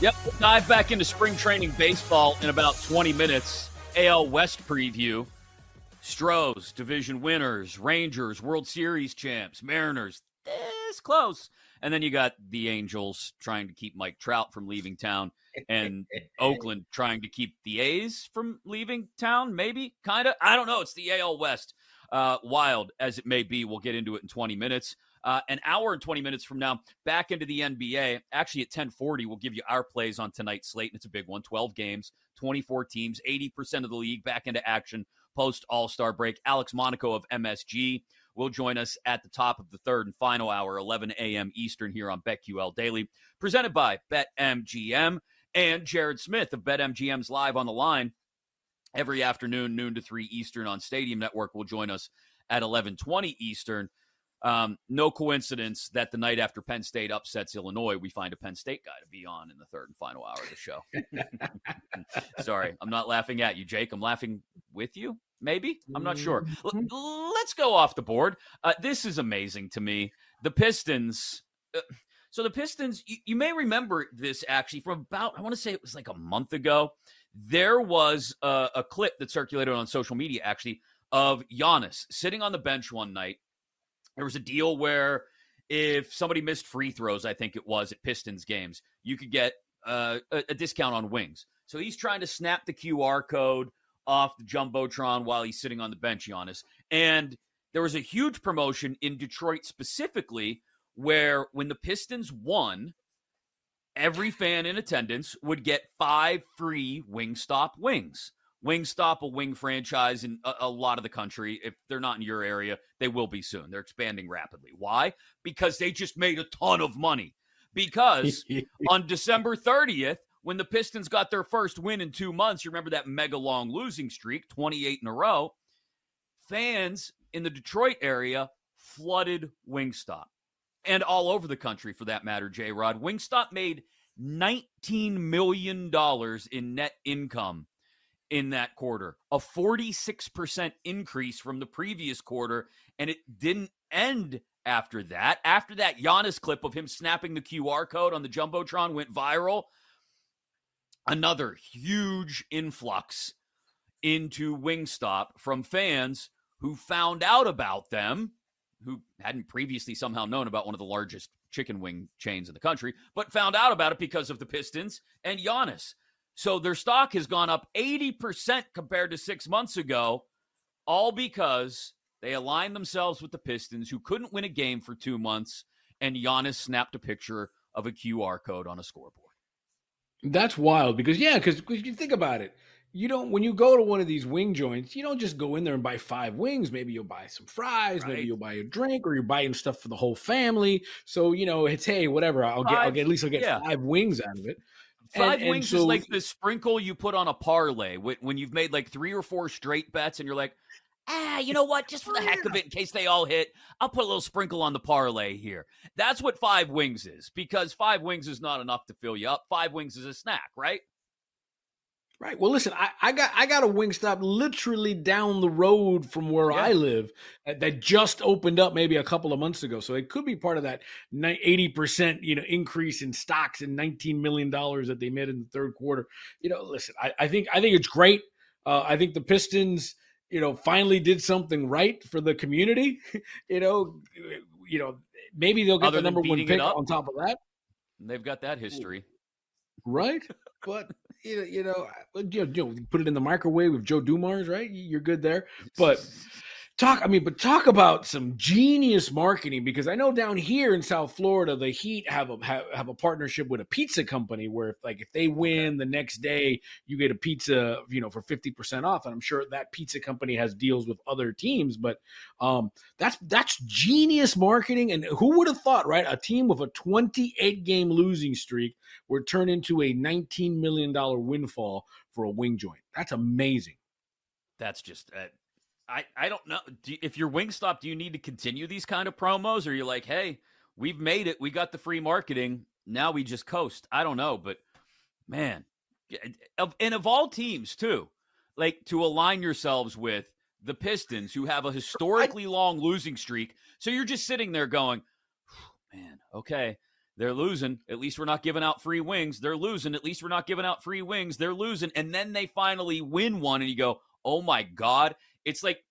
Yep, we'll dive back into spring training baseball in about 20 minutes. AL West preview. Stros, division winners, Rangers, World Series champs, Mariners, this close. And then you got the Angels trying to keep Mike Trout from leaving town, and Oakland trying to keep the A's from leaving town, maybe, kind of. I don't know. It's the AL West. Uh, wild as it may be, we'll get into it in 20 minutes. Uh, an hour and 20 minutes from now, back into the NBA. Actually, at 1040, we'll give you our plays on tonight's slate. And it's a big one 12 games, 24 teams, 80% of the league back into action post All Star break. Alex Monaco of MSG will join us at the top of the third and final hour, 11 a.m. Eastern, here on BetQL Daily, presented by BetMGM. And Jared Smith of BetMGM's Live on the Line every afternoon, noon to 3 Eastern on Stadium Network will join us at 11:20 Eastern. Um, no coincidence that the night after Penn State upsets Illinois, we find a Penn State guy to be on in the third and final hour of the show. Sorry, I'm not laughing at you, Jake. I'm laughing with you. Maybe I'm not sure. Mm-hmm. L- let's go off the board. Uh, this is amazing to me. The Pistons. Uh, so the Pistons, you, you may remember this actually from about I want to say it was like a month ago. There was a, a clip that circulated on social media actually of Giannis sitting on the bench one night there was a deal where if somebody missed free throws, I think it was at Pistons games, you could get uh, a, a discount on wings. So he's trying to snap the QR code off the jumbotron while he's sitting on the bench, Giannis. And there was a huge promotion in Detroit specifically where when the Pistons won, every fan in attendance would get five free Wingstop wings. Wingstop, a wing franchise in a, a, lot of the country. If they're not in your area, they will be soon. They're expanding rapidly. Why? Because they just made a ton of money. Because on December 30th, when the Pistons got their first win in two months, you remember that mega long losing streak, 28 in a row, fans in the Detroit area flooded Wingstop. And all over the country, for that matter, J Rod. Wingstop made $19 million in net income in that quarter, a 46% increase from the previous quarter. And it didn't end after that. After that Giannis clip of him snapping the QR code on the Jumbotron went viral, another huge influx into Wingstop from fans who found out about them, who hadn't previously somehow known about one of the largest chicken wing chains in the country, but found out about it because of the Pistons and Giannis. So their stock has gone up 80% compared to six months ago, all because they aligned themselves with the Pistons, who couldn't win a game for two months, and Giannis snapped a picture of a QR code on a scoreboard. That's wild because, yeah, because you think about it. You don't, when you go to one of these wing joints, you don't just go in there and buy five wings. Maybe you'll buy some fries, right. maybe you'll buy a drink, or you're buying stuff for the whole family. So, you know, it's, hey, whatever, I'll get, I'll get, at least I'll get yeah. five wings out of it. Five and, wings and so, is like the sprinkle you put on a parlay when you've made like three or four straight bets and you're like, ah, you know what? Just for the heck of it, in case they all hit, I'll put a little sprinkle on the parlay here. That's what five wings is because five wings is not enough to fill you up. Five wings is a snack, right? Right. Well, listen, I, I, got I got a Wingstop literally down the road from where yeah. I live that just opened up maybe a couple of months ago. So it could be part of that eighty percent you know increase in stocks and nineteen million dollars that they made in the third quarter. You know, listen, I, I think I think it's great. Uh, I think the Pistons, you know, finally did something right for the community. you know, you know, maybe they'll get Other the number one pick on top of that. They've got that history, right? But you know, you know, you know, put it in the microwave with Joe Dumars, right? You're good there. But talk, I mean, but talk about some genius marketing because I know down here in South Florida, the Heat have a have, have a partnership with a pizza company where, if, like, if they win the next day, you get a pizza, you know, for fifty percent off. And I'm sure that pizza company has deals with other teams, but um, that's that's genius marketing. And who would have thought, right? A team with a 28 game losing streak would turn into a 19 million dollar windfall for a wing joint. That's amazing. That's just uh, I, I don't know. Do, if you're Wingstop, do you need to continue these kind of promos? Or are you like, hey, we've made it. We got the free marketing. Now we just coast. I don't know. But man, and of all teams, too, like to align yourselves with the Pistons, who have a historically long losing streak. So you're just sitting there going, man, okay. They're losing. At least we're not giving out free wings. They're losing. At least we're not giving out free wings. They're losing. And then they finally win one, and you go, oh my God. It's like,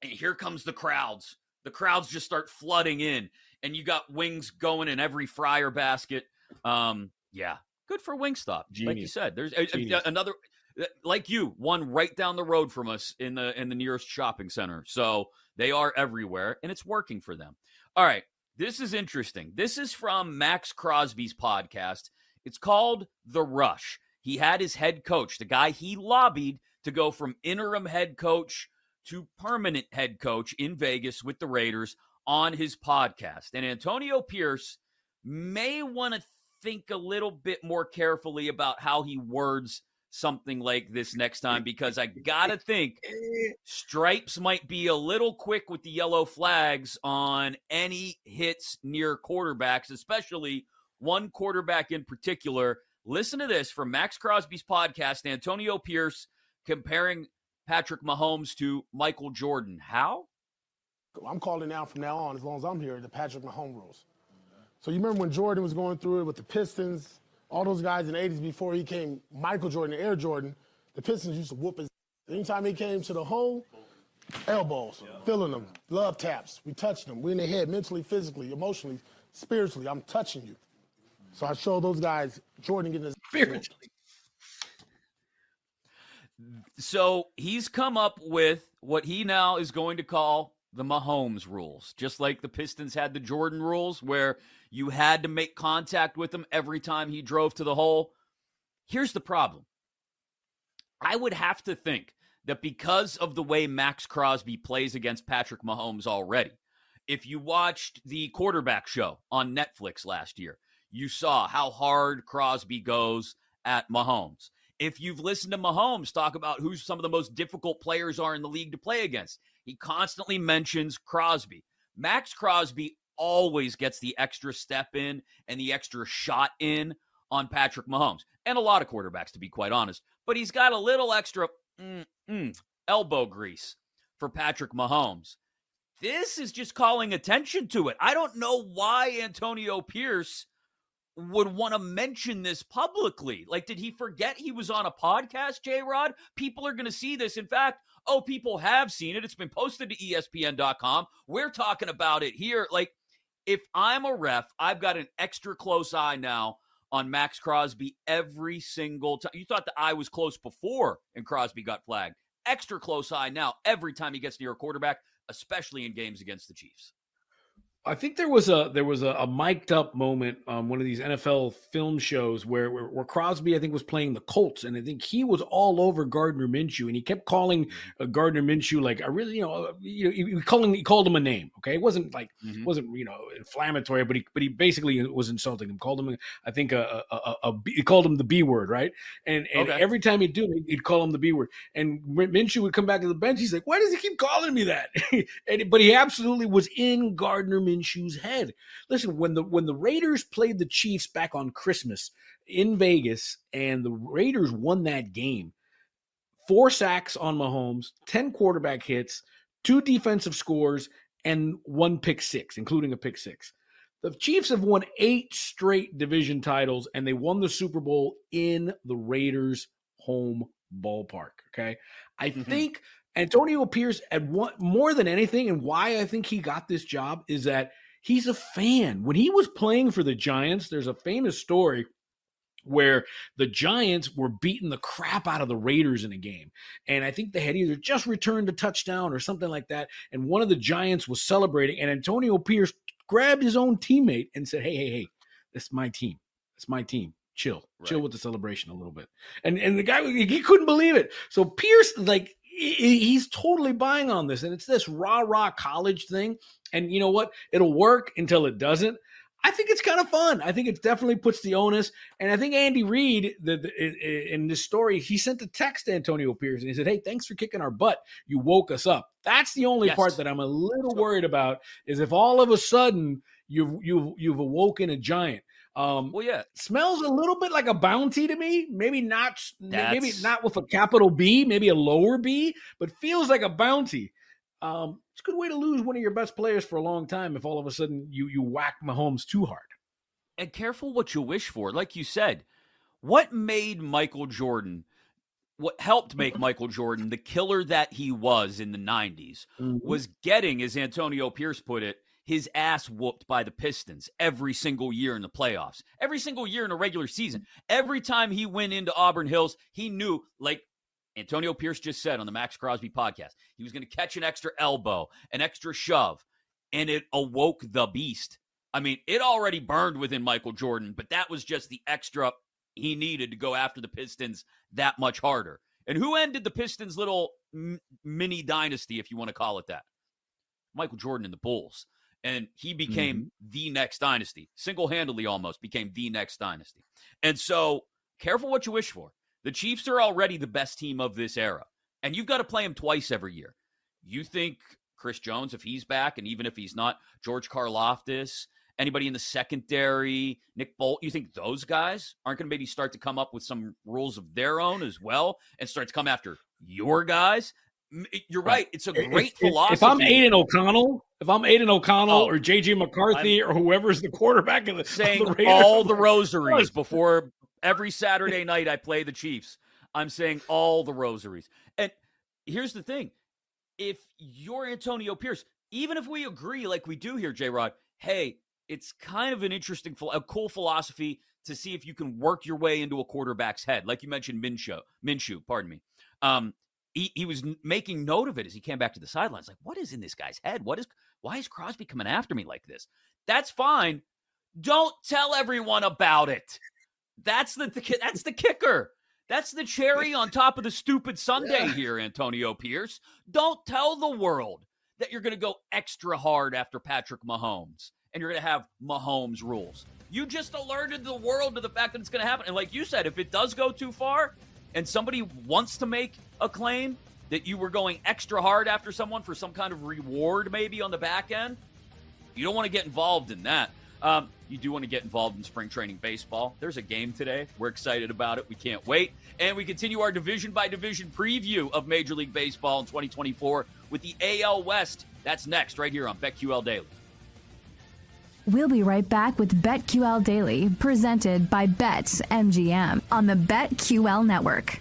here comes the crowds. The crowds just start flooding in, and you got wings going in every fryer basket. Um, yeah, good for Wingstop. Genius. Like you said, there's another uh, like you, one right down the road from us in the in the nearest shopping center. So they are everywhere, and it's working for them. All right, this is interesting. This is from Maxx Crosby's podcast. It's called The Rush. He had his head coach, the guy he lobbied to go from interim head coach to permanent head coach in Vegas with the Raiders on his podcast. And Antonio Pierce may want to think a little bit more carefully about how he words something like this next time because I gotta think Stripes might be a little quick with the yellow flags on any hits near quarterbacks, especially one quarterback in particular. Listen to this from Maxx Crosby's podcast, Antonio Pierce comparing Patrick Mahomes to Michael Jordan. How? I'm calling now from now on, as long as I'm here, the Patrick Mahomes rules. So you remember when Jordan was going through it with the Pistons, all those guys in the 80s before he came Michael Jordan Air Jordan, the Pistons used to whoop his. Anytime he came to the hole, elbows, yeah. feeling them, love taps. We touched them. We in the head, mentally, physically, emotionally, spiritually. I'm touching you. So I show those guys Jordan getting his spiritually. So he's come up with what he now is going to call the Mahomes rules, just like the Pistons had the Jordan rules, where you had to make contact with him every time he drove to the hole. Here's the problem I would have to think that because of the way Maxx Crosby plays against Patrick Mahomes already, if you watched the quarterback show on Netflix last year, you saw how hard Crosby goes at Mahomes. If you've listened to Mahomes talk about who some of the most difficult players are in the league to play against, he constantly mentions Crosby. Maxx Crosby always gets the extra step in and the extra shot in on Patrick Mahomes, and a lot of quarterbacks, to be quite honest. But he's got a little extra mm, mm, elbow grease for Patrick Mahomes. This is just calling attention to it. I don't know why Antonio Pierce would want to mention this publicly. Like, did he forget he was on a podcast, J Rod? People are going to see this. In fact, oh, people have seen it. It's been posted to ESPN.com. We're talking about it here. Like, if I'm a ref, I've got an extra close eye now on Maxx Crosby every single time. You thought the eye was close before and Crosby got flagged. Extra close eye now every time he gets near a quarterback, especially in games against the Chiefs. I think there was a there was a, a mic'd up moment on one of these NFL film shows where, where, where Crosby I think was playing the Colts and I think he was all over Gardner Minshew and he kept calling uh, Gardner Minshew like I really you know uh, you know he, calling he called him a name okay it wasn't like mm-hmm. wasn't you know inflammatory but he but he basically was insulting him called him I think a, a, a, a he called him the B word right and and okay. every time he'd do it he'd call him the B word and Minshew would come back to the bench he's like why does he keep calling me that and but he absolutely was in Gardner Minshew's head. Listen, when the when the Raiders played the Chiefs back on Christmas in Vegas, and the Raiders won that game, four sacks on Mahomes, ten quarterback hits, two defensive scores, and one pick six, including a pick six. The Chiefs have won eight straight division titles, and they won the Super Bowl in the Raiders' home ballpark. Okay. I mm-hmm. think Antonio Pierce, at one, more than anything, and why I think he got this job is that he's a fan. When he was playing for the Giants, there's a famous story where the Giants were beating the crap out of the Raiders in a game. And I think they had either just returned a touchdown or something like that. And one of the Giants was celebrating, and Antonio Pierce grabbed his own teammate and said, Hey, hey, hey, that's my team. That's my team. Chill, right. chill with the celebration a little bit. And and the guy he couldn't believe it. So Pierce, like he's totally buying on this and it's this rah rah college thing and you know what? It'll work until it doesn't. I think it's kind of fun. I think it definitely puts the onus and i think andy reid the, the, in this story he sent a text to antonio pierce and he said hey thanks for kicking our butt. You woke us up. That's the only yes. part that i'm a little worried about is if all of a sudden you've you've you've awoken a giant um, well, yeah, smells a little bit like a bounty to me. Maybe not, That's... maybe not with a capital B, maybe a lower B, but feels like a bounty. Um, it's a good way to lose one of your best players for a long time if all of a sudden you you whack Mahomes too hard. and careful what you wish for. Like you said, what made Michael Jordan, what helped make Michael Jordan the killer that he was in the 90s Mhm. was getting, as Antonio Pierce put it, his ass whooped by the Pistons every single year in the playoffs, every single year in a regular season. Every time he went into Auburn Hills, he knew, like Antonio Pierce just said on the Maxx Crosby podcast, he was going to catch an extra elbow, an extra shove, and it awoke the beast. I mean, it already burned within Michael Jordan, but that was just the extra he needed to go after the Pistons that much harder. And who ended the Pistons' little mini dynasty, if you want to call it that? Michael Jordan and the Bulls. And he became mm-hmm. the next dynasty, single handedly almost became the next dynasty. And so, careful what you wish for. The Chiefs are already the best team of this era, and you've got to play them twice every year. You think Chris Jones, if he's back, and even if he's not, George Karlaftis, anybody in the secondary, Nick Bolt, you think those guys aren't going to maybe start to come up with some rules of their own as well and start to come after your guys? You're right. It's a great if, philosophy. If I'm Aidan O'Connell, if I'm Aidan O'Connell Oh, or JJ McCarthy or whoever's the quarterback of the, of saying the Raiders, all the rosaries before every Saturday night I play the Chiefs. I'm saying all the rosaries. And here's the thing if you're Antonio Pierce, even if we agree like we do here, J Rod, hey, it's kind of an interesting, a cool philosophy to see if you can work your way into a quarterback's head. Like you mentioned, Minshew, Minshew, pardon me. Um, he, he was making note of it as he came back to the sidelines. Like, what is in this guy's head? What is, why is Crosby coming after me like this? That's fine. Don't tell everyone about it. That's the, the that's the kicker. That's the cherry on top of the stupid sundae Yeah. here, Antonio Pierce. Don't tell the world that you're going to go extra hard after Patrick Mahomes and you're going to have Mahomes rules. You just alerted the world to the fact that it's going to happen. And like you said, if it does go too far and somebody wants to make a claim that you were going extra hard after someone for some kind of reward, maybe on the back end, you don't want to get involved in that. Um, you do want to get involved in spring training baseball. There's a game today. We're excited about it. We can't wait. And we continue our division by division preview of Major League Baseball in 2024 with the AL West. That's next, right here on BetQL Daily. We'll be right back with BetQL Daily, presented by BetMGM on the BetQL network.